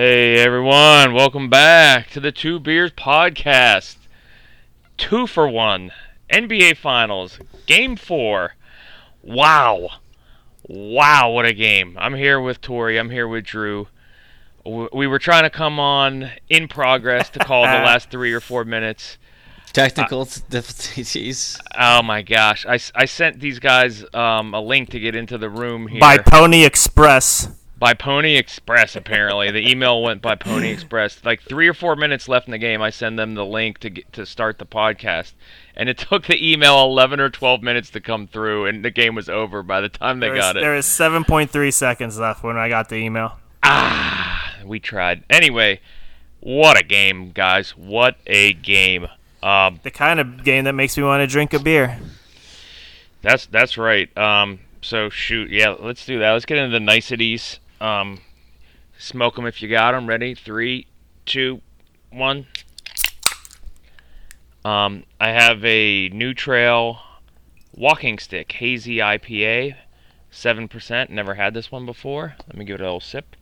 Hey everyone, welcome back to the Two Beers Podcast. Two for one. NBA Finals, Game 4. Wow. Wow, what a game. I'm here with Tori, I'm here with Drew. We were trying to come on in progress to call the last three or four minutes. Technical difficulties. Oh my gosh. I, I sent these guys um, a link to get into the room here. by Pony Express. By Pony Express. Apparently, the email went by Pony Express. Like three or four minutes left in the game, I send them the link to get, to start the podcast, and it took the email eleven or twelve minutes to come through, and the game was over by the time they There got it. There is seven point three seconds left when I got the email. Ah, we tried. Anyway, what a game, guys! What a game. Um, The kind of game that makes me want to drink a beer. That's that's right. Um, so shoot, yeah, let's do that. Let's get into the niceties. Um, smoke them if you got them. Ready? Three, two, one. Um, I have a New Trail walking stick hazy IPA, seven percent. Never had this one before. Let me give it a little sip.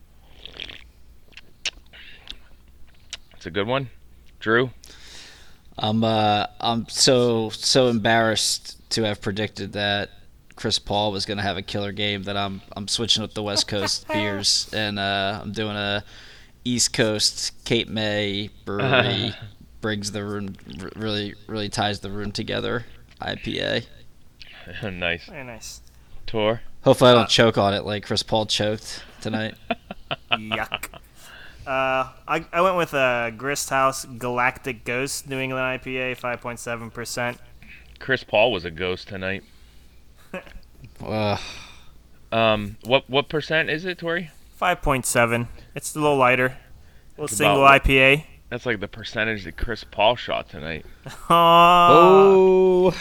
It's a good one, Drew. I'm uh I'm so so embarrassed to have predicted that Chris Paul was gonna have a killer game that I'm I'm switching up the West Coast beers and uh, I'm doing a East Coast Cape May brewery brings the room r- really really ties the room together IPA. nice. Very nice. Tour. Hopefully I don't choke on it like Chris Paul choked tonight. Yuck. Uh, I, I went with a Grist House Galactic Ghost New England IPA, 5.7%. Chris Paul was a ghost tonight. Ugh. Um, what what percent is it, Tori? 5.7. It's a little lighter. A little single about- IPA. That's like the percentage that Chris Paul shot tonight. Oh. Oh.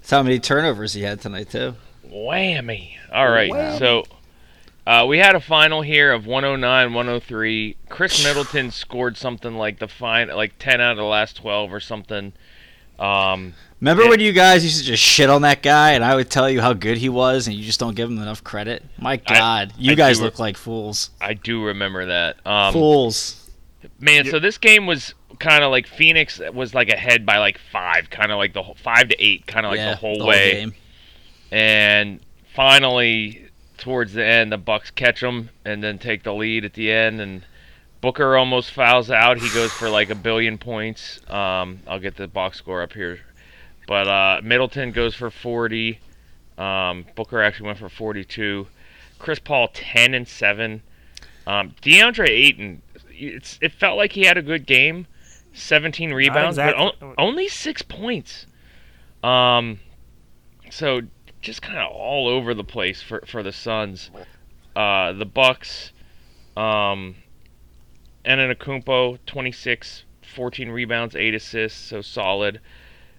That's how many turnovers he had tonight too. Whammy! All right, so uh, we had a final here of 109, 103. Khris Middleton scored something like the fine, like 10 out of the last 12 or something. Um, Remember Yeah. when you guys used to just shit on that guy, and I would tell you how good he was, and you just don't give him enough credit? My God, you I guys do- look like fools. I do remember that. Um, fools. man, so this game was kind of like Phoenix was like ahead by like five, kind of like the whole, five to eight, kind of like yeah, the whole way. game. and finally towards the end the bucks catch them and then take the lead at the end and booker almost fouls out. He goes for like a billion points. Um, i'll get the box score up here. But uh, middleton goes for 40 um, booker actually went for 42 chris paul 10 and 7 um, deandre ayton it's, it felt like he had a good game. 17 rebounds but exactly. o- only six points. Um, so just kind of all over the place for for the Suns. Uh, the Bucks, um, Antetokounmpo, 26, 14 rebounds, 8 assists, so solid.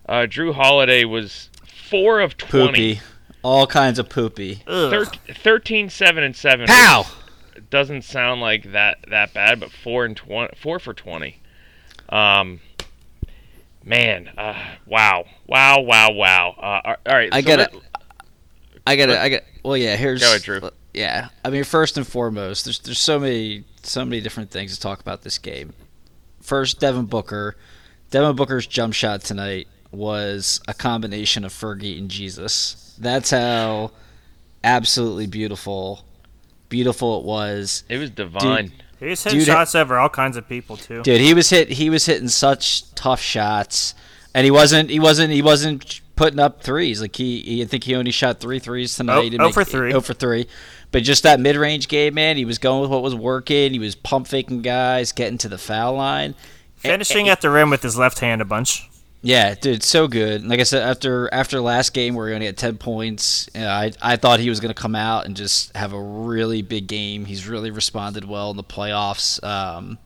Uh, Jrue Holiday was 4 of 20. Poopy. All kinds of poopy. Ugh. Thir- 13, 7, and 7. Pow! It doesn't sound like that that bad, but 4 and 20, 4 for 20. Um, man, uh, wow. Wow, wow, wow. Uh, all right. I so get let- it. I got it. I got. Well, yeah. Here's. Go ahead, Drew. Yeah. I mean, first and foremost, there's there's so many so many different things to talk about this game. First, Devin Booker. Devin Booker's jump shot tonight was a combination of Fergie and Jesus. That's how absolutely beautiful, beautiful it was. It was divine. He's hitting Dude, shots over all kinds of people, too. Dude, he was hit. He was hitting such tough shots, and he wasn't. He wasn't. He wasn't putting up threes. Like he, he I think he only shot three threes tonight. Oh, He didn't oh make- for three. Oh for three. But just that mid-range game, man, he was going with what was working. He was pump faking guys, getting to the foul line. Finishing at the rim with his left hand a bunch. Yeah, dude, so good. Like I said, after after last game, we are gonna get ten points. You know, I I thought he was gonna come out and just have a really big game. He's really responded well in the playoffs, um,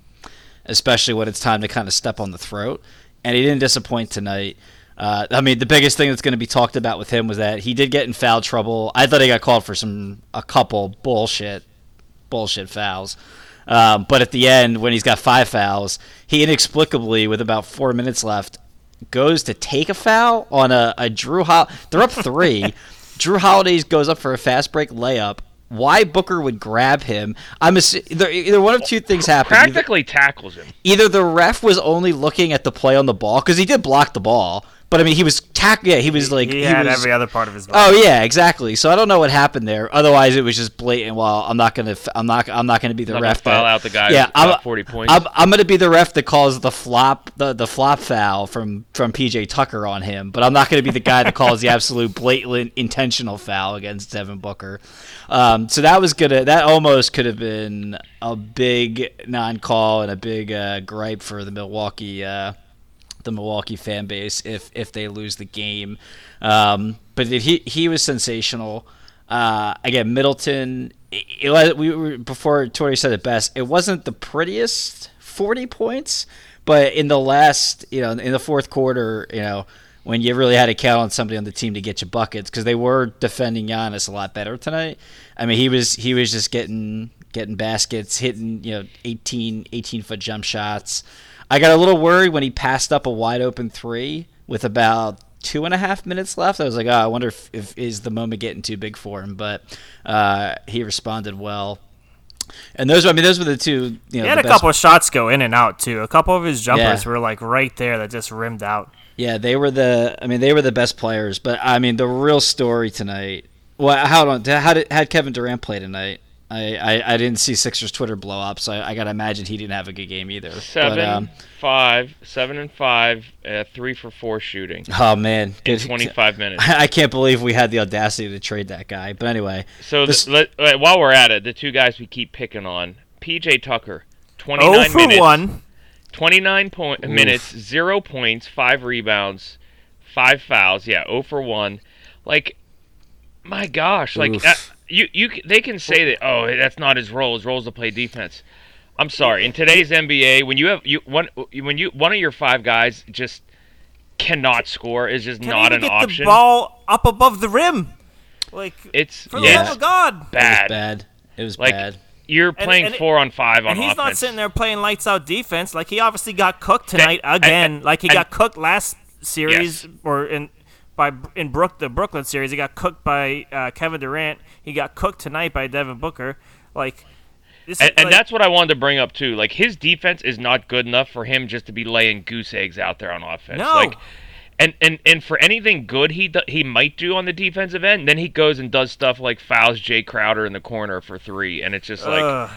especially when it's time to kind of step on the throat. And he didn't disappoint tonight. Uh, I mean, the biggest thing that's going to be talked about with him was that he did get in foul trouble. I thought he got called for some a couple bullshit bullshit fouls. Um, but at the end, when he's got five fouls, he inexplicably, with about four minutes left, goes to take a foul on a, a Jrue Hol- They're up three. Jrue Holiday goes up for a fast break layup, why Booker would grab him. I'm assu- either, either one of two things happened. Either, Practically tackles him. either the ref was only looking at the play on the ball because he did block the ball, but I mean he was tack. Yeah, he was like he, had was, every other part of his body. Oh yeah, exactly. So I don't know what happened there. Otherwise, it was just blatant. Well, I'm not gonna. f- I'm not. I'm not gonna be the Not gonna ref. foul that- out the guy Yeah, I'm, 40 points. I'm, I'm gonna be the ref that calls the flop the, the flop foul from from PJ Tucker on him, but I'm not gonna be the guy that calls the absolute blatant intentional foul against Devin Booker. Um, so that was gonna. That almost could have been a big non-call and a big uh, gripe for the Milwaukee. Uh, the Milwaukee fan base if if they lose the game. Um, but he he was sensational. Uh, again, Middleton. It, it we were before Tori said it best. It wasn't the prettiest forty points, but in the last you know in the fourth quarter, you know. When you really had to count on somebody on the team to get you buckets, because they were defending Giannis a lot better tonight. I mean, he was he was just getting getting baskets, hitting you know 18 18 foot jump shots. I got a little worried when he passed up a wide open three with about two and a half minutes left. I was like, oh, I wonder if, if is the moment getting too big for him, but uh, he responded well. And those, I mean, those were the two. You know, He had a couple of shots go in and out too. A couple of his jumpers Yeah. were like right there that just rimmed out. Yeah, they were the. I mean, they were the best players. But I mean, the real story tonight. Well, how on how did had Kevin Durant play tonight? I, I, I didn't see Sixers Twitter blow up, so I, I gotta imagine he didn't have a good game either. Seven, But, um, five, seven and five, uh, three for four shooting oh man, in 25 minutes. I can't believe we had the audacity to trade that guy. But anyway, So This- th- let, uh, while we're at it, the two guys we keep picking on, PJ Tucker, 29 Oh for minutes, one. 29 point minutes, zero points, five rebounds, five fouls. Yeah, 0 for one. Like, my gosh, like Oof. You you they can say that oh that's not his role. His role is to play defense. I'm sorry. In today's NBA, when you have you one when you one of your five guys just cannot score is just Can not even an get option. the ball up above the rim. Like It's for the love of God. it was bad. bad. It was Like bad. you're playing and- four on five on And he's offense. not sitting there playing lights out defense. Like he obviously got cooked tonight and- again. and- like he and- got cooked last series Yes. or in by in Brook the Brooklyn series. He got cooked by uh, Kevin Durant. He got cooked tonight by Devin Booker. Like this and, is, and that's what I wanted to bring up too. Like his defense is not good enough for him just to be laying goose eggs out there on offense. No. Like, and, and and for anything good he do, he might do on the defensive end, then he goes and does stuff like fouls Jae Crowder in the corner for three, and it's just like, ugh,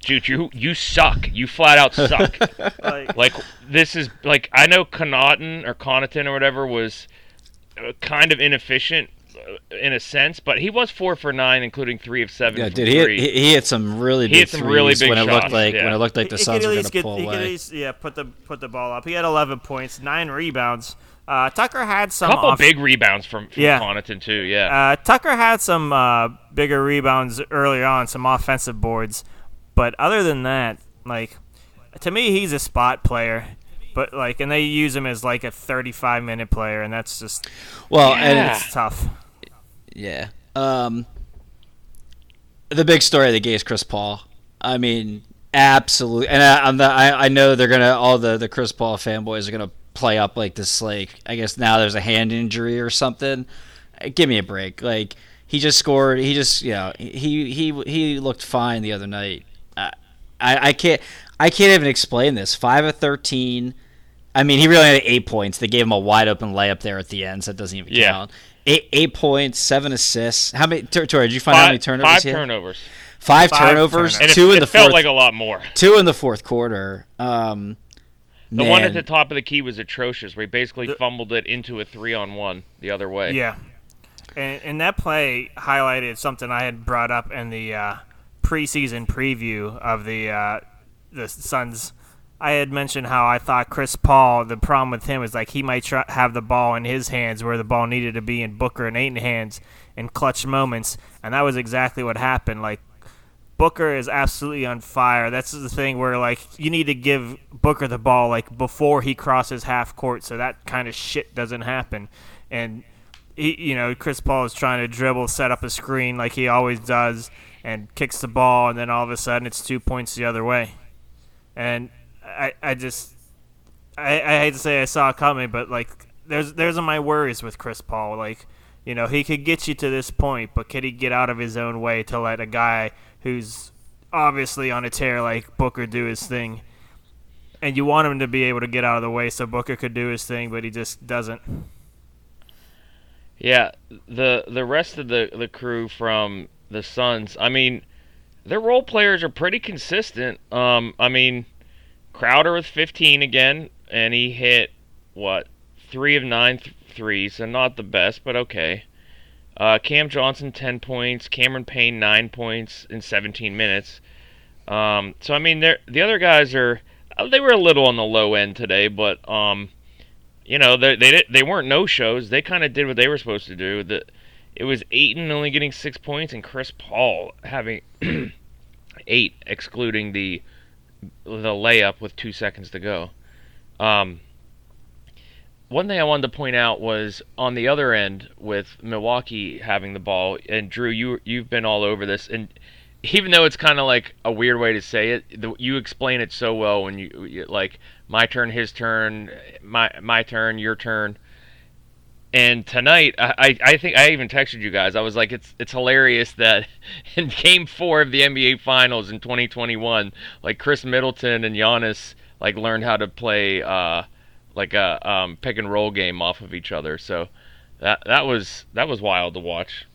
dude, you you suck. You flat out suck. like, like this is like I know Connaughton or Connaughton or whatever was kind of inefficient uh, in a sense, but he was four for nine, including three of seven. Yeah, from dude, he, he he hit some really He big hit some really threes big when it looked like yeah. when it looked like the he Suns were going to get, pull he could at away. least, yeah, put the put the ball up. He had 11 points, nine rebounds. Uh, Tucker had some couple off- big rebounds from, from Yeah. Connaughton too. Yeah. Uh, Tucker had some uh, bigger rebounds early on, some offensive boards, but other than that, like to me, he's a spot player. But like, and they use him as like a 35 minute player, and that's just Well, Yeah. and it's tough. Yeah. Um, the big story of the game is Chris Paul. I mean, absolutely. And I, I'm the, I, I know they're gonna all the the Chris Paul fanboys are gonna play up like this. Like I guess now there's a hand injury or something. Give me a break. Like he just scored. He just you know he he he looked fine the other night. I I, I can't I can't even explain this. Five of thirteen. I mean, he really had eight points. They gave him a wide open layup there at the end, so it doesn't even Yeah. count. Eight, eight points, seven assists. How many? Tor- Tori, did you find out how many turnovers? five he had? turnovers, Five, Five turnovers. turnovers. and it, Two in it the felt fourth. like a lot more. two in the fourth quarter. Um, The one at the top of the key was atrocious, where he basically fumbled it into a three-on-one the other way. Yeah, and, and that play highlighted something I had brought up in the uh, preseason preview of the uh, the Suns. I had mentioned how I thought Chris Paul. The problem with him is like he might try, have the ball in his hands where the ball needed to be in Booker and Ayton hands in clutch moments, and that was exactly what happened. Like Booker is absolutely on fire. That's the thing where like you need to give Booker the ball like before he crosses half court, so that kind of shit doesn't happen. And he, you know, Chris Paul is trying to dribble, set up a screen like he always does, and kicks the ball, and then all of a sudden it's two points the other way. And I, I just, I, I hate to say I saw it coming, but like, there's, there's my worries with Chris Paul. Like, You know, he could get you to this point, but could he get out of his own way to let a guy who's obviously on a tear like Booker do his thing? And you want him to be able to get out of the way so Booker could do his thing, but he just doesn't. Yeah, the the rest of the the crew from the Suns, I mean, their role players are pretty consistent. Um, I mean, Crowder with 15 again, and he hit what three of nine th- threes, so not the best, but okay. Uh, Cam Johnson 10 points, Cameron Payne 9 points in 17 minutes. Um, so I mean, the other guys are uh, they were a little on the low end today, but um, you know they they they weren't no shows. They kind of did what they were supposed to do. The it was Ayton only getting six points and Chris Paul having eight, excluding the the layup with two seconds to go. Um, one thing I wanted to point out was on the other end with Milwaukee having the ball, and Drew, you you've been all over this, and even though it's kind of like a weird way to say it, the, you explain it so well when you, you, like my turn, his turn, my my turn, your turn. And tonight, I, I think I even texted you guys. I was like, it's it's hilarious that in Game Four of the NBA Finals in 2021, like Khris Middleton and Giannis like learned how to play uh, like a um, pick and roll game off of each other. So that that was that was wild to watch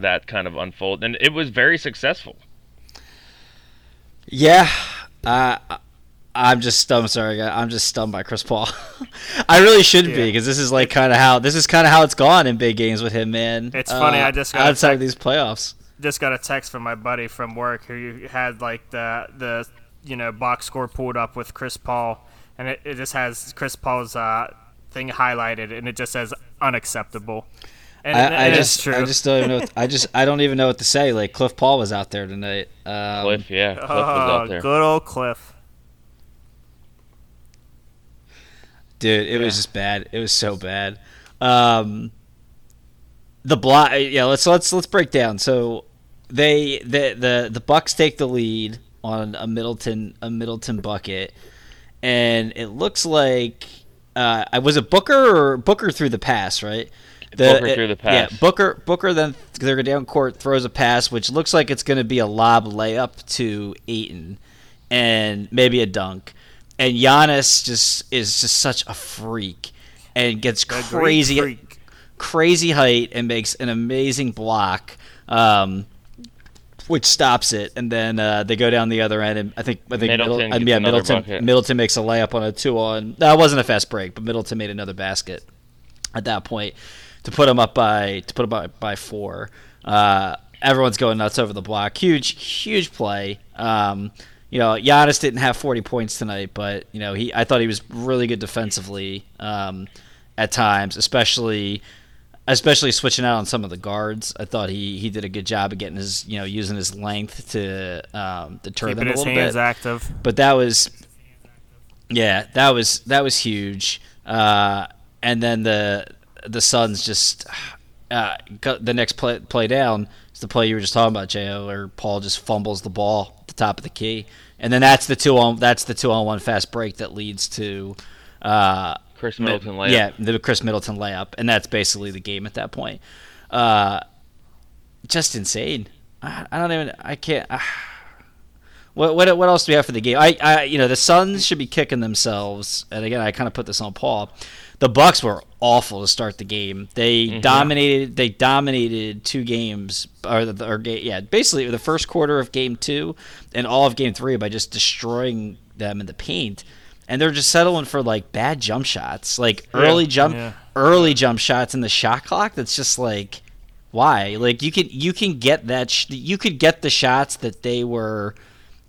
that kind of unfold, and it was very successful. Yeah, uh, I'm just I'm sorry, I'm just stunned by Chris Paul. I really shouldn't yeah. be because this is like kind of how this is kind of how it's gone in big games with him, man. It's uh, funny. I just got outside text, of these playoffs. Just got a text from my buddy from work who had like the the you know box score pulled up with Chris Paul, and it, it just has Chris Paul's uh, thing highlighted, and it just says unacceptable. And, I, I just, I just don't even know. What, I just, I don't even know what to say. Like Cliff Paul was out there tonight. Um, Cliff, yeah, Cliff oh, was out there. Good old Cliff. Dude, it yeah. was just bad. It was so bad. Um, the block. Yeah, let's let's let's break down. So they the the the Bucks take the lead on a Middleton a Middleton bucket, and it looks like uh, I was it Booker or Booker threw the pass, right? The, Booker threw the pass. Yeah, Booker. Booker then they're down court throws a pass, which looks like it's going to be a lob layup to Ayton, and maybe a dunk. And Giannis just is just such a freak, and gets crazy, crazy height, and makes an amazing block. Um, which stops it, and then uh, they go down the other end, and I think I think Middleton, Middle, yeah, Middleton bucket. Middleton makes a layup on a two on. That wasn't a fast break, but Middleton made another basket at that point to put them up by to put them up by four. Uh, everyone's going nuts over the block. Huge, huge play. Um, you know, Giannis didn't have 40 points tonight, but you know, he I thought he was really good defensively um, at times, especially especially switching out on some of the guards. I thought he, he did a good job of getting his you know using his length to um, deter Keeping them a little bit. active. But that was yeah, that was that was huge. Uh, and then the the Suns just uh, the next play, play down is the play you were just talking about, Jo, or Paul just fumbles the ball at the top of the key, and then that's the two on that's the two on one fast break that leads to uh, Khris Middleton layup. Yeah, the Khris Middleton layup, and that's basically the game at that point. Uh, just insane. I, I, don't even. I can't. Uh, what, what what else do we have for the game? I, I you know the Suns should be kicking themselves, and again I kind of put this on Paul the Bucks were awful to start the game. They mm-hmm. dominated. They dominated two games, or, the, or yeah, basically the first quarter of game two and all of game three by just destroying them in the paint. And they're just settling for like bad jump shots, like yeah. early jump, yeah. early jump shots in the shot clock. That's just like, why? Like you can you can get that sh- you could get the shots that they were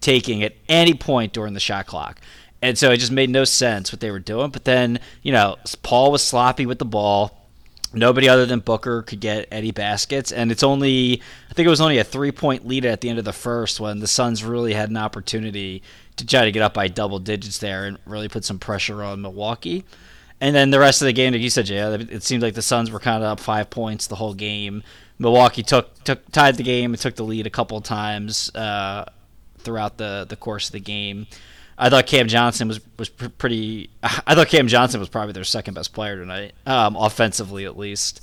taking at any point during the shot clock. And so it just made no sense what they were doing. But then, you know, Paul was sloppy with the ball. Nobody other than Booker could get any baskets. And it's only, I think it was only a three point lead at the end of the first when the Suns really had an opportunity to try to get up by double digits there and really put some pressure on Milwaukee. And then the rest of the game, like you said, yeah, it seemed like the Suns were kind of up five points the whole game. Milwaukee took took tied the game and took the lead a couple of times uh, throughout the the course of the game. I thought Cam Johnson was was pretty. I thought Cam Johnson was probably their second best player tonight, um, offensively at least.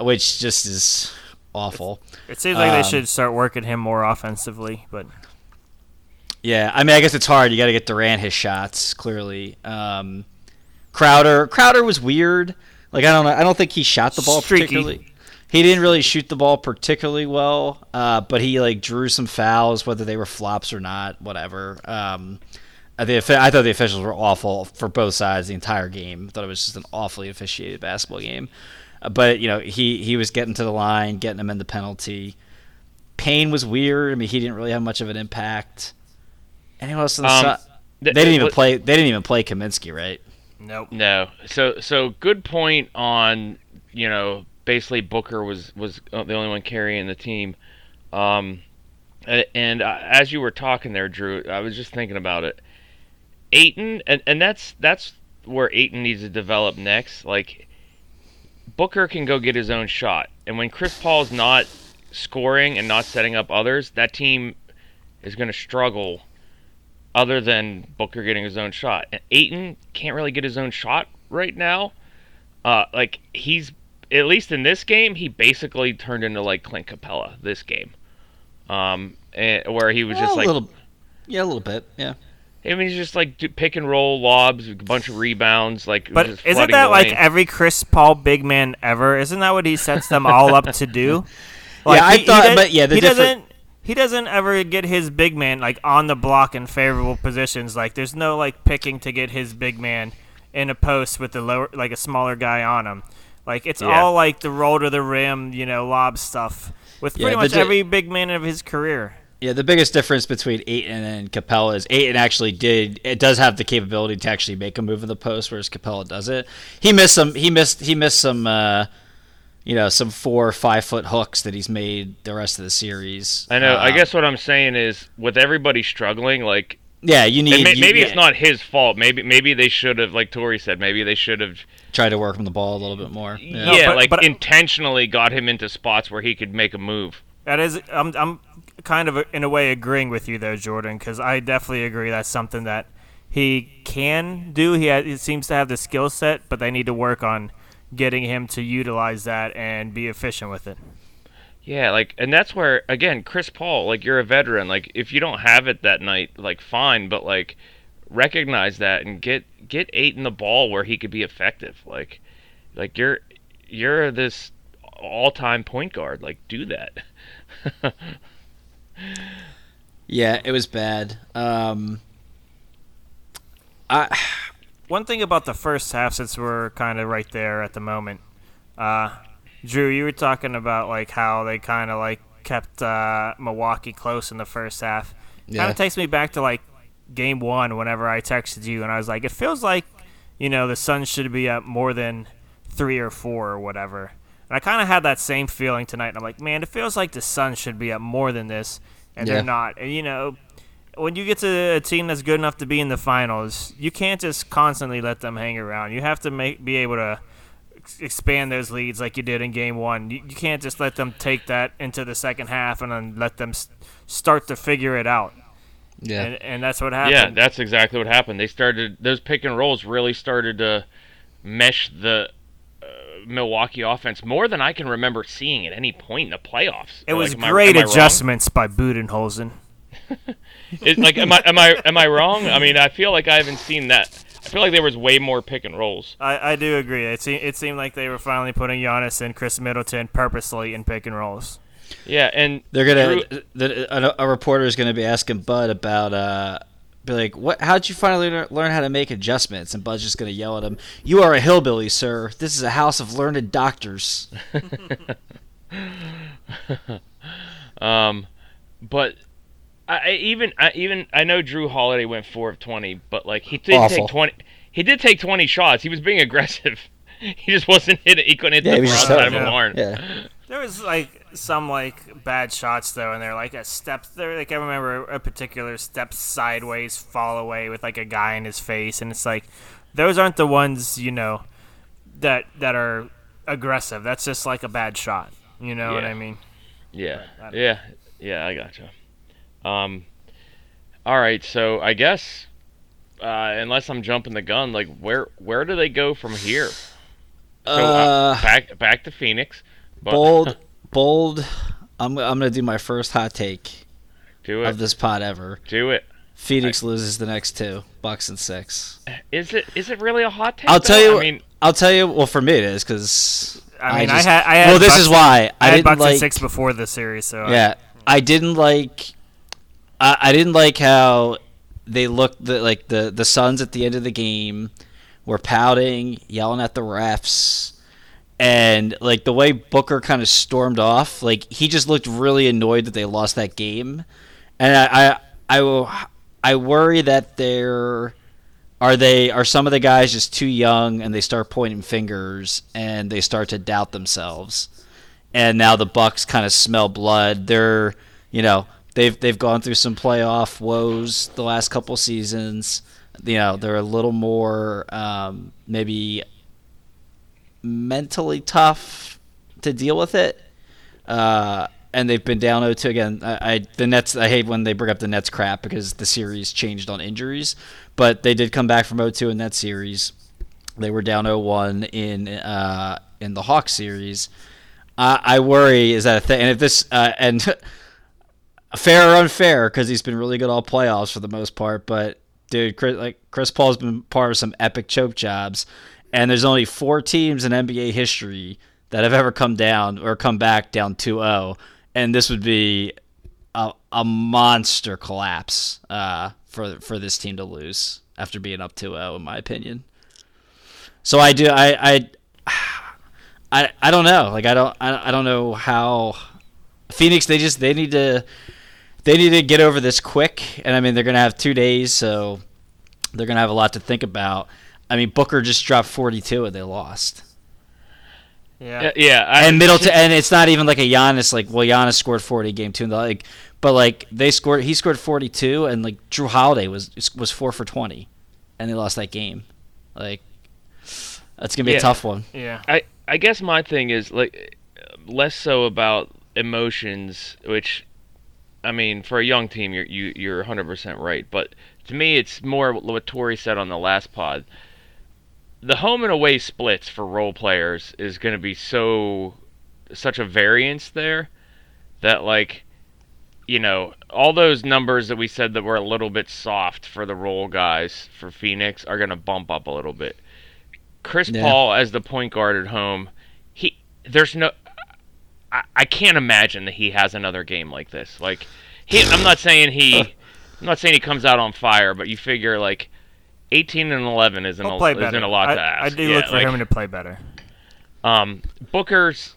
which just is awful. It seems like Um, they should start working him more offensively, but Yeah, I mean, I guess it's hard. You got to get Durant his shots clearly. Um, Crowder, Crowder was weird. Like I don't know. I don't think he shot the ball Streaky. particularly. He didn't really shoot the ball particularly well, uh, but he like drew some fouls, whether they were flops or not, whatever. Um, I, I thought the officials were awful for both sides the entire game. I thought it was just an awfully officiated basketball game. Uh, but you know, he he was getting to the line, getting them in the penalty. Payne was weird. I mean, he didn't really have much of an impact. Anyone else on the Um, side? They didn't even play. They didn't even play Kaminsky, right? nope. No. So so good point on you know basically Booker was was uh, the only one carrying the team. Um, and uh, as you were talking there, Drew, I was just thinking about it. Ayton, and and that's that's where Ayton needs to develop next. Like Booker can go get his own shot, and when Chris Paul's not scoring and not setting up others, that team is going to struggle. Other than Booker getting his own shot, and Ayton can't really get his own shot right now. Uh, like he's at least in this game, he basically turned into like Clint Capela this game, um, and, where he was just like a little, yeah, a little bit, yeah. I mean, he's just like pick and roll lobs, a bunch of rebounds, like. But isn't that like every Chris Paul big man ever? Isn't that what he sets them all up to do? Like, Yeah, I he- he thought- but yeah, the he different- doesn't. He doesn't ever get his big man like on the block in favorable positions. Like there's no like picking to get his big man in a post with the lower like a smaller guy on him. Like it's Yeah. all like the roll to the rim, you know, lob stuff with pretty but much every big man of his career. Yeah, the biggest difference between Ayton and Capela is Ayton actually did it does have the capability to actually make a move in the post, whereas Capela does it. He missed some. He missed. He missed some. Uh, you know, some four or five foot hooks that he's made the rest of the series. I know. I Um, guess what I'm saying is, with everybody struggling, like Yeah, you need. may- you- maybe yeah, it's not his fault. Maybe maybe they should have, like Tori said, maybe they should have, tried to work from the ball a little bit more. Yeah. No, yeah, but- like but- intentionally got him into spots where he could make a move. That is, I'm, I'm kind of in a way agreeing with you though, Jordan, because I definitely agree that's something that he can do. He, ha- he seems to have the skill set, but they need to work on getting him to utilize that and be efficient with it. Yeah, like, and that's where again, Chris Paul, like you're a veteran. Like, if you don't have it that night, like fine, but like recognize that and get get Ayton the ball where he could be effective. Like, like you're you're this all time point guard. Like, do that. Yeah, it was bad. Um, I One thing about the first half, since we're kind of right there at the moment, uh, Drew, you were talking about like how they kind of like kept uh, Milwaukee close in the first half. Kind of takes me back to like game one whenever I texted you and I was like, it feels like you know the Suns should be up more than three or four or whatever. And I kind of had that same feeling tonight. And I'm like, man, it feels like the Suns should be up more than this, and Yeah. they're not. And you know, when you get to a team that's good enough to be in the finals, you can't just constantly let them hang around. You have to make be able to expand those leads like you did in game one. You, you can't just let them take that into the second half and then let them s- start to figure it out. yeah. And, and that's what happened. Yeah, that's exactly what happened. They started those pick and rolls really started to mesh the Milwaukee offense more than I can remember seeing at any point in the playoffs. it was Like, am I- great I wrong? adjustments by Budenholzer. It, like, am I am I am I wrong? I mean, I feel like I haven't seen that. I feel like there was way more pick and rolls. I, I do agree. It, se- it seemed like they were finally putting Giannis and Khris Middleton purposely in pick and rolls. Yeah, and They're gonna. Drew- The, a, a reporter is gonna be asking Bud about. Uh, be like, what? How'd you finally learn, learn how to make adjustments? And Bud's just gonna yell at him. You are a hillbilly, sir. This is a house of learned doctors. Um, but I, I even I even I know Jrue Holiday went four of twenty, but like he did Awful. take twenty. He did take twenty shots. He was being aggressive. He just wasn't hitting. He couldn't hit Yeah, the was just of hitting a it. barn. Yeah. There was like some like bad shots though, and they're like a step. There, like I remember a particular step sideways fall away with like a guy in his face, and it's like those aren't the ones you know that that are aggressive. That's just like a bad shot. You know what I mean? Yeah, Right. yeah, yeah. I gotcha. Um, all right. So I guess, uh, unless I'm jumping the gun, like where where do they go from here? So Uh, uh, back back to Phoenix. But bold, bold. I'm I'm gonna do my first hot take do of this pod ever. Do it. Phoenix loses the next two, Bucks and six. Is it is it really a hot take? I'll tell you. I mean, I'll tell you. Well, for me it is because I mean, I, just- had I had well, this Bucks- is why I, I, had didn't Bucks like. and six before the series, so Yeah, I didn't like. I, I didn't like how they looked. The, like the the Suns at the end of the game were pouting, yelling at the refs, and like the way Booker kind of stormed off. Like he just looked really annoyed that they lost that game, and I I I, I worry that they're. Are they are some of the guys just too young and they start pointing fingers and they start to doubt themselves? and now the Bucks kind of smell blood. They're, you know, they've they've gone through some playoff woes the last couple seasons. You know, they're a little more um, maybe mentally tough to deal with it. Uh, and they've been down 0-2 again. I, I the Nets. I hate when they bring up the Nets crap because the series changed on injuries, but they did come back from 0-2 in that series. They were down 0-1 in uh, in the Hawks series. I, I worry is that a thing, and if this uh, and fair or unfair because he's been really good all playoffs for the most part, but dude, Chris, like Chris Paul's been part of some epic choke jobs, and there's only four teams in NBA history that have ever come down or come back down 2-0, and this would be a, a monster collapse uh, for for this team to lose after being up 2-0 in my opinion. So I do I I I, I don't know. Like I don't I, I don't know how Phoenix they just they need to they need to get over this quick and I mean they're to have 2 days so they're to have a lot to think about. I mean Booker just dropped 42 and they lost. yeah. yeah, yeah. I, And Middleton and it's not even like a Giannis like well Giannis scored 40 game 2 and like but like they scored he scored 42 and like Jrue Holiday was was 4 for 20 and they lost that game. Like that's going to be Yeah. a tough one. yeah. I I guess my thing is like less so about emotions, which I mean, for a young team, you're you, you're 100% right. But to me, it's more what Tori said on the last pod. The home and away splits for role players is going to be so such a variance there that like you know all those numbers that we said that were a little bit soft for the role guys for Phoenix are going to bump up a little bit. Chris Yeah. Paul as the point guard at home, he there's no I, I can't imagine that he has another game like this. Like he I'm not saying he I'm not saying he comes out on fire, but you figure like 18 and 11 isn't He'll a, isn't a lot I, to ask. I do Yeah, look for like, him to play better. um, Booker's,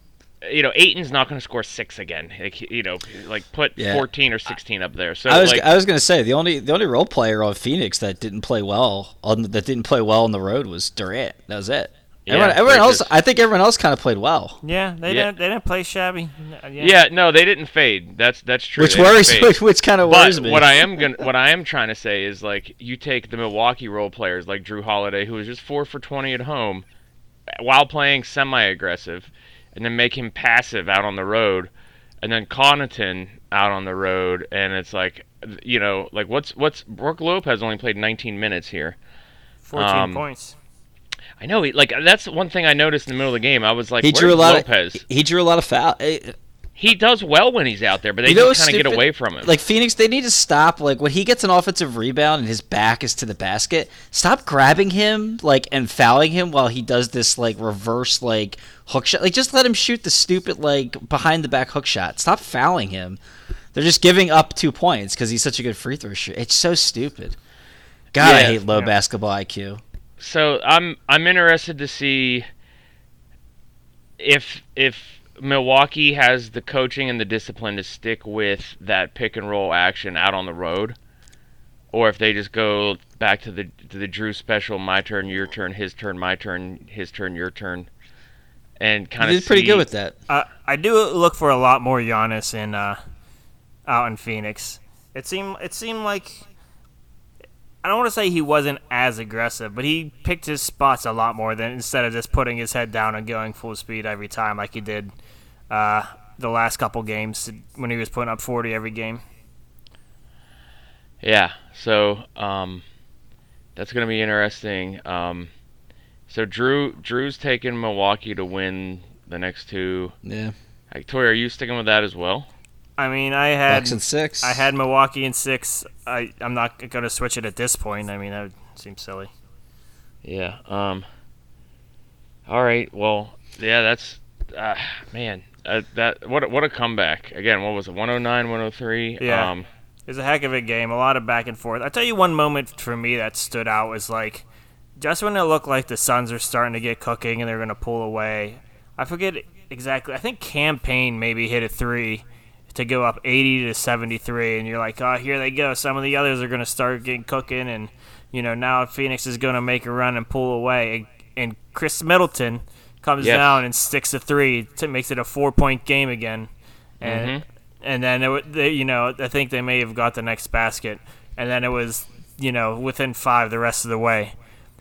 you know, Ayton's not going to score six again. Like, you know, like put Yeah. 14 or 16 up there. So I was like, I was gonna say the only the only role player on Phoenix that didn't play well on that didn't play well on the road was Durant. That was it. Yeah, everyone, everyone else, just- I think everyone else kind of played well, Yeah, they Yeah. didn't. They didn't play shabby. Yeah. yeah, no, they didn't fade. That's that's true. which They worries which, which kind of But worries me. what I am gonna, what I am trying to say is like you take the Milwaukee role players like Jrue Holiday, who was just four for 20 at home, while playing semi-aggressive, and then make him passive out on the road, and then Connaughton out on the road, and it's like, you know, like what's what's Brook Lopez only played 19 minutes here. Fourteen um, points. I know, he, like that's one thing I noticed in the middle of the game. I was like, he drew a lot Lopez? of he drew a lot of foul. eh, he does well when he's out there, but they You know just kind of get away from him. Like Phoenix, they need to stop. Like when he gets an offensive rebound and his back is to the basket, stop grabbing him like and fouling him while he does this like reverse like hook shot. Like just let him shoot the stupid like behind the back hook shot. Stop fouling him. They're just giving up two points because he's such a good free throw shooter. It's so stupid. God, I hate low Yeah. basketball IQ. So I'm I'm interested to see if if Milwaukee has the coaching and the discipline to stick with that pick and roll action out on the road, or if they just go back to the to the Drew special, my turn, your turn, his turn, my turn, his turn, your turn, and kind He of did pretty good with that. Uh, I do look for a lot more Giannis in uh, out in Phoenix. It seemed it seemed like I don't want to say he wasn't as aggressive, but he picked his spots a lot more than instead of just putting his head down and going full speed every time like he did uh, the last couple games when he was putting up 40 every game. Yeah, so um, that's going to be interesting. Um, so Drew Drew's taking Milwaukee to win the next two. Yeah. Like, Tori, are you sticking with that as well? I mean, I had Bucks and six. I had Milwaukee in six. I I'm not going to switch it at this point. I mean, that would seem silly. Yeah. Um. All right. Well, yeah. That's uh, man. Uh, that what a- what a comeback again. What was it? 109, 103. Yeah. Um, It was a heck of a game. A lot of back and forth. I tell you, one moment for me that stood out was like just when it looked like the Suns are starting to get cooking and they're going to pull away. I forget exactly. I think Cam Payne maybe hit a three to go up 80 to 73, and you're like, oh, here they go. Some of the others are going to start getting cooking, and you know now Phoenix is going to make a run and pull away. And, and Khris Middleton comes down and sticks a three, to makes it a four point game again, and Mhm. and then it, they, you know I think they may have got the next basket, and then it was you know within five the rest of the way.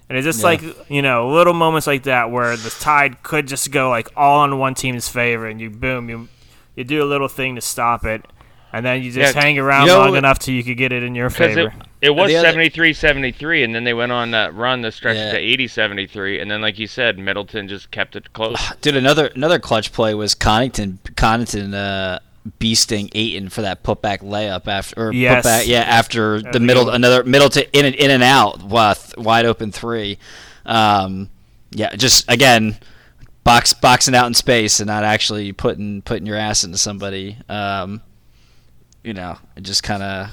And it's just Yeah. like you know little moments like that where the tide could just go like all on one team's favor, and you boom you you do a little thing to stop it, and then you just Yeah, hang around you know long what- enough till you could get it in your Because it, favor. it was The 73 73, and then they went on that run that stretched Yeah. to 80 73, and then, like you said, Middleton just kept it close. Dude, another another clutch play was Connaughton Connaughton uh, beasting Ayton for that putback layup after or Yes. putback yeah after That's the middle good one. another Middleton in and in and out with wide open three. Um, yeah, just again box boxing out in space and not actually putting putting your ass into somebody. Um, you know, just kind of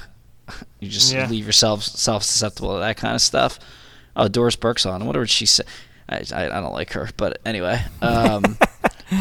you just Yeah. leave yourself self susceptible to that kind of stuff. Oh, Doris Burke's on. I wonder what she said. I, I, I don't like her, but anyway, um,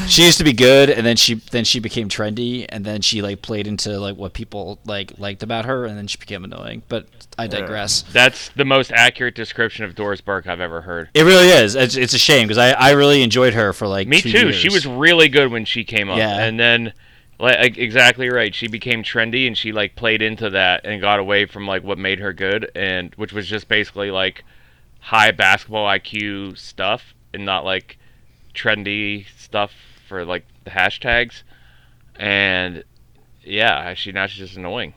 she used to be good, and then she then she became trendy, and then she like played into like what people like liked about her, and then she became annoying. But I digress. That's the most accurate description of Doris Burke I've ever heard. It really is. It's, it's a shame because I, I really enjoyed her for like Me too. years. She was really good when she came up, Yeah. and then, like, exactly right. She became trendy, and she like played into that and got away from like what made her good, and which was just basically like high basketball IQ stuff, and not like trendy stuff for like the hashtags. And yeah, she now she's just annoying,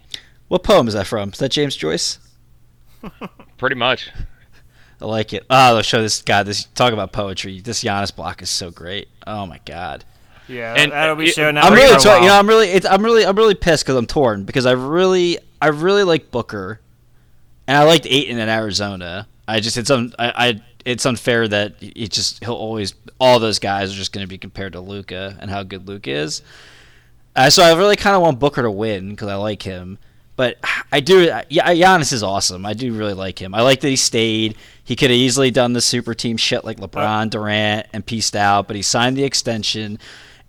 What poem is that from? Is that James Joyce? pretty much. I like it. Ah, oh, let's show this guy. This talk about poetry. This Giannis block is so great. Oh my god. yeah, and, that'll be showing I'm really, for a tor- you know. I'm really, it's, I'm really, I'm really pissed because I'm torn because I really, I really like Booker, and I liked Ayton in Arizona. I just, had some, I, I, it's unfair that he just he'll always, all those guys are just going to be compared to Luka and how good Luka is. Uh, so I really kind of want Booker to win because I like him. But I do, yeah, Giannis is awesome. I do really like him. I like that he stayed. He could have easily done the super team shit like LeBron, Durant, and pieced out, but he signed the extension.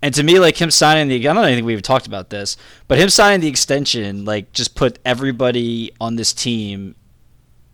And to me, like him signing the, I don't think we even talked about this, but him signing the extension, like just put everybody on this team,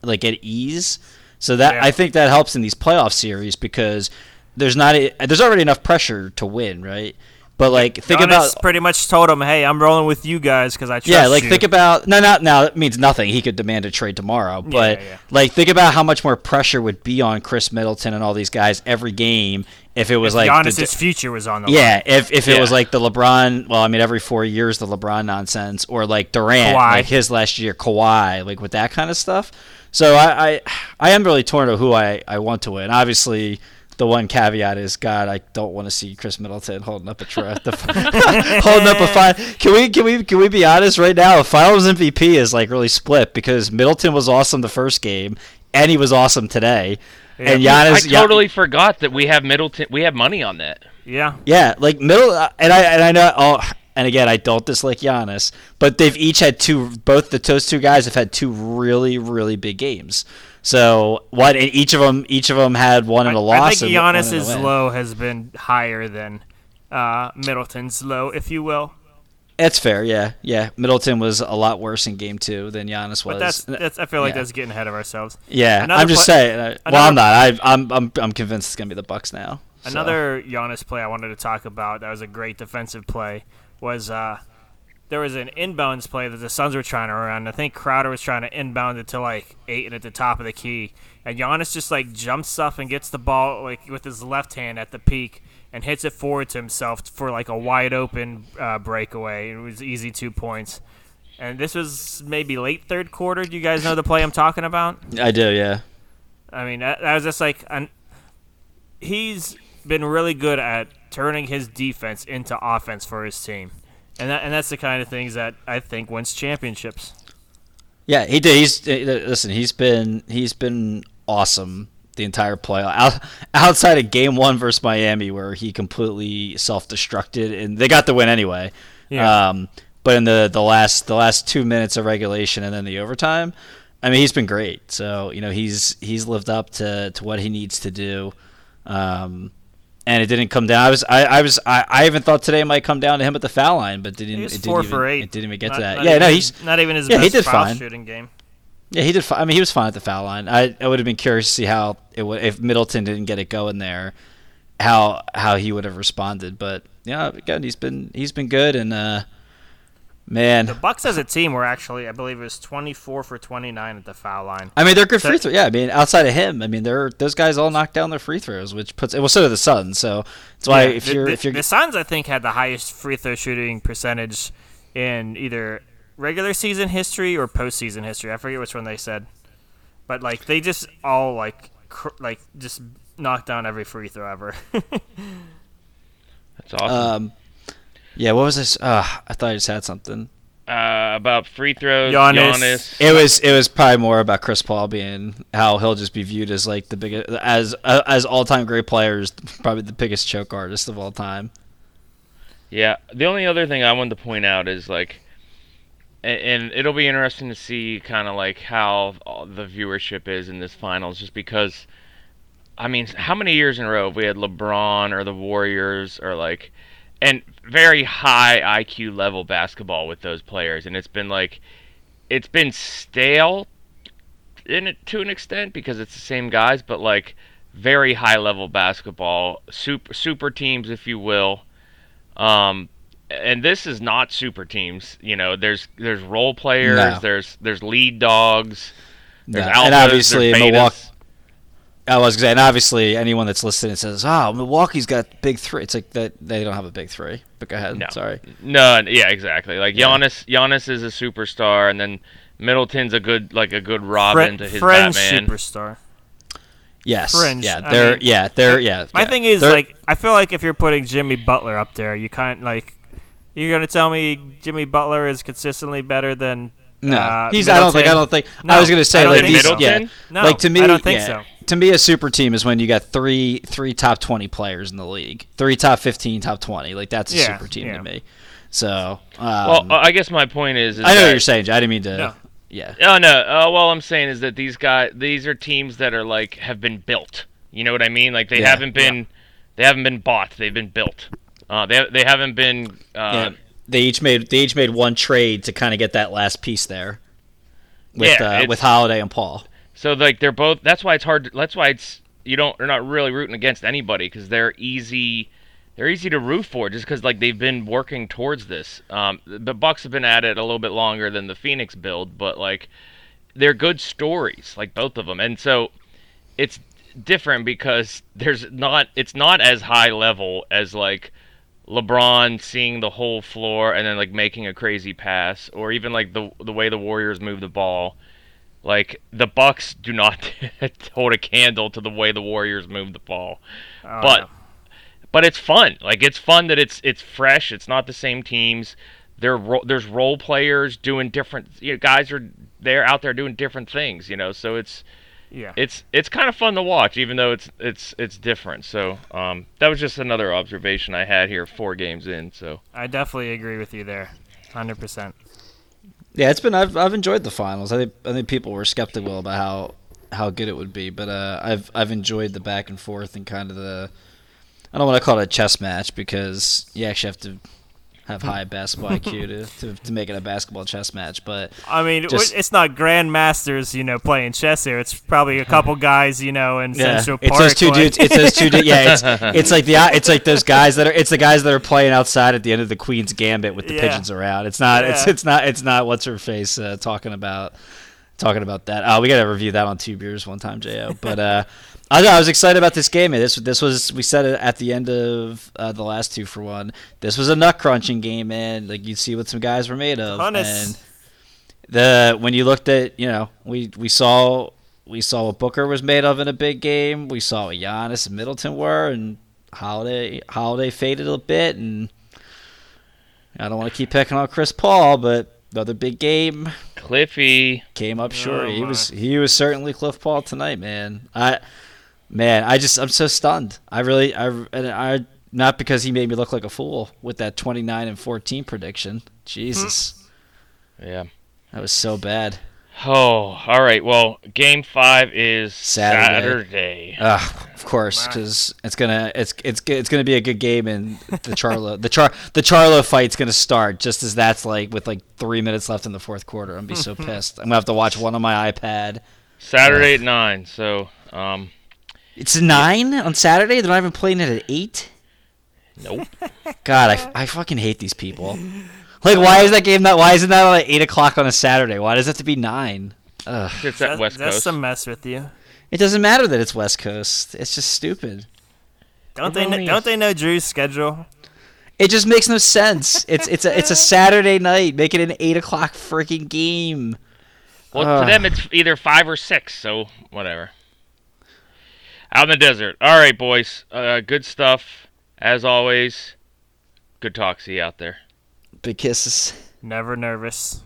like at ease. So that Yeah. I think that helps in these playoff series because there's not, a, there's already enough pressure to win, right? But like think Giannis about pretty much told him, "Hey, I'm rolling with you guys because I trust yeah, like you." think about no, not now. That means nothing. He could demand a trade tomorrow, but yeah. like think about how much more pressure would be on Khris Middleton and all these guys every game if it was like the- future was on the yeah, line. if if it Yeah. was like the LeBron, well, I mean every four years the LeBron nonsense, or like Durant, Kawhi. like his last year, Kawhi, like with that kind of stuff. So I I, I am really torn to who I, I want to win. Obviously, the one caveat is God, I don't want to see Khris Middleton holding up a tro- the, holding up a fine. Can we can we can we be honest right now? Finals MVP is like really split because Middleton was awesome the first game and he was awesome today. And Giannis, I totally forgot that we have Middleton. We have money on that. Yeah, yeah, like middle, uh, and I and I know. Oh, and again, I don't dislike Giannis, but they've each had two. Both the those two guys have had two really, really big games. So what? And each of them, each of them had one in a I, loss. I think and one in a Giannis's low has been higher than uh, Middleton's low, if you will. That's fair. Yeah, yeah. Middleton was a lot worse in game two than Giannis was. But that's that's. I feel like yeah. that's getting ahead of ourselves. yeah, another I'm just saying. uh, well, I'm not. I, I'm I'm I'm convinced it's gonna be the Bucks now. so. Another Giannis play I wanted to talk about that was a great defensive play was uh, there was an inbounds play that the Suns were trying to run. I think Crowder was trying to inbound it to like Ayton at the top of the key, and Giannis just like jumps up and gets the ball like with his left hand at the peak and hits it forward to himself for like a wide open uh, breakaway. It was easy two points. And this was maybe late third quarter. Do you guys know the play I'm talking about? I do. Yeah. I mean, that, that was just like an, he's been really good at turning his defense into offense for his team, and that and that's the kind of things that I think wins championships. Yeah, he did. He's listen. He's been he's been awesome the entire playoff. Out, outside of Game One versus Miami, where he completely self-destructed, and they got the win anyway. Yeah. Um, but in the the last the last two minutes of regulation and then the overtime, I mean, he's been great. So you know, he's he's lived up to to what he needs to do. Um, and it didn't come down. I was, I, I was, I, I even thought today it might come down to him at the foul line, but didn't. He was it four didn't for even, eight. It didn't even get Not- to that. Yeah, even no, he's not even his yeah, he best did foul fine. shooting game. yeah, he did. Fi- I mean, he was fine at the foul line. I, I would have been curious to see how it would if Middleton didn't get it going there, how how he would have responded. But yeah, again, he's been he's been good, and uh, man, The Bucks as a team were actually, I believe, it was 24 for 29 at the foul line. I mean, they're good So- free throw. Yeah, I mean, outside of him, I mean, they're those guys all knocked down their free throws, which puts it well, so do the Suns. So that's why Yeah, if the, you're the, if you're the Suns, I think, had the highest free throw shooting percentage in either regular season history or postseason history. I forget which one they said, but like they just all like cr- like just knocked down every free throw ever. That's awesome. um, yeah, what was this? Uh, I thought I just had something. uh, about free throws, Giannis. Giannis. It was it was probably more about Chris Paul being how he'll just be viewed as like the biggest as uh, as all time great players, probably the biggest choke artist of all time. Yeah. The only other thing I wanted to point out is like, and, and it'll be interesting to see kind of like how the viewership is in this finals, just because. I mean, how many years in a row have we had LeBron or the Warriors or like, and very high IQ level basketball with those players, and it's been like, it's been stale, in it to an extent because it's the same guys, but like very high level basketball, super super teams, if you will. Um, and this is not super teams. You know, there's there's role players, No. there's there's lead dogs, there's No. alphas, and obviously there's. Milwaukee. I was gonna say, and obviously anyone that's listening says, "Oh, Milwaukee's got big three. It's like that they don't have a big three. But go ahead. No. Sorry. No, yeah, exactly. Like Yeah. Giannis, Giannis is a superstar, and then Middleton's a good like a good Robin Fre- to his French Batman. superstar. Yes. Fringe, Yeah. They're mean, yeah. They're yeah. My yeah. thing is They're- like I feel like if you're putting Jimmy Butler up there, you can't like you're gonna tell me Jimmy Butler is consistently better than No, uh, he's. I don't think. I don't think. No, I was gonna say like think these. so. Yeah, Middleton? No, like to me, I don't think yeah. so. To me, a super team is when you got three three top twenty players in the league, three top fifteen, top twenty. Like that's a Yeah, super team yeah. to me. So, um, well, I guess my point is, is I know that, what you're saying. Jay. I didn't mean to. No. Yeah. Oh no! Uh, well, I'm saying is that these guys, these are teams that are like have been built. You know what I mean? Like they Yeah. haven't been, they haven't been bought. They've been built. Uh, they they haven't been. Uh, yeah. They each made they each made one trade to kind of get that last piece there. With Yeah, uh, with Holiday and Paul. So like they're both. That's why it's hard. To, that's why it's you don't. You're not really rooting against anybody because they're easy. They're easy to root for just because like they've been working towards this. Um, the Bucks have been at it a little bit longer than the Phoenix build, but like they're good stories, like both of them, and so it's different because there's not. It's not as high level as like LeBron seeing the whole floor and then like making a crazy pass, or even like the the way the Warriors move the ball. Like the Bucks do not hold a candle to the way the Warriors move the ball, Oh, but no. but it's fun. Like it's fun that it's it's fresh. It's not the same teams. There ro- there's role players doing different. You know, guys are they're out there doing different things. You know, so it's yeah. it's it's kind of fun to watch, even though it's it's it's different. So um, that was just another observation I had here, four games in. So I definitely agree with you there, hundred percent. Yeah, it's been. I've I've enjoyed the finals. I think I think people were skeptical about how how good it would be, but uh, I've I've enjoyed the back and forth and kind of the. I don't want to call it a chess match because you actually have to have high basketball IQ to, to to make it a basketball chess match. But I mean, Just- it's not grandmasters, you know, playing chess here. It's probably a couple guys, you know, in Central Park. it's those two like- dudes. It's those two. Du- yeah, it's it's like the it's like those guys that are it's the guys that are playing outside at the end of the Queen's Gambit with the Yeah. pigeons around. It's not it's it's not it's not what's her face uh, talking about talking about that. Uh, we got to review that on two beers one time, Jo. But uh, I, I was excited about this game. This this was we said it at the end of uh, the last two for one. This was a nut crunching game, man. Like you see what some guys were made of, Honest. and the when you looked at you know we we saw we saw what Booker was made of in a big game. We saw what Giannis and Middleton were, and Holiday Holiday faded a bit, and I don't want to keep picking on Chris Paul, but another big game Cliffy. came up short. Oh, he was he was certainly Cliff Paul tonight, man. I man, I just I'm so stunned. I really I and I not because he made me look like a fool with that 29 and 14 prediction. Jesus, Yeah. that was so bad. Oh, all right. Well, game five is Saturday. Saturday. Ugh, of course, because it's gonna it's it's it's gonna be a good game, and the Charlo the Char the Charlo fight's gonna start just as that's like with like three minutes left in the fourth quarter. I'm gonna be so pissed. I'm gonna have to watch one on my iPad. Saturday at nine. So, um, It's nine on Saturday. They're not even playing it at eight. nope. God, I, I fucking hate these people. Like, why is that game not? Why isn't that on at eight o'clock on a Saturday? Why does it have to be nine? Ugh. It's at That- West that's Coast. to mess with you. It doesn't matter that it's West Coast. It's just stupid. Don't they? Erroneous. Know, don't they know Drew's schedule? It just makes no sense. It's it's a it's a Saturday night. Make it an eight o'clock freaking game. Well, Ugh. to them it's either five or six, so whatever. Out in the desert. All right, boys. Uh, good stuff as always. Good talk. See you out there. Big kisses. Never nervous.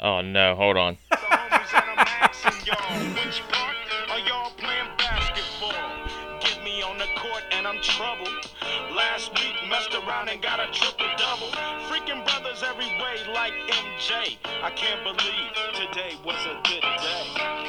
Oh no, hold on. The homies and I'm asking y'all, which part are y'all playing basketball? Get me on the court and I'm troubled. Last week messed around and got a triple double. Freaking brothers every way like MJ. I can't believe today was a good day.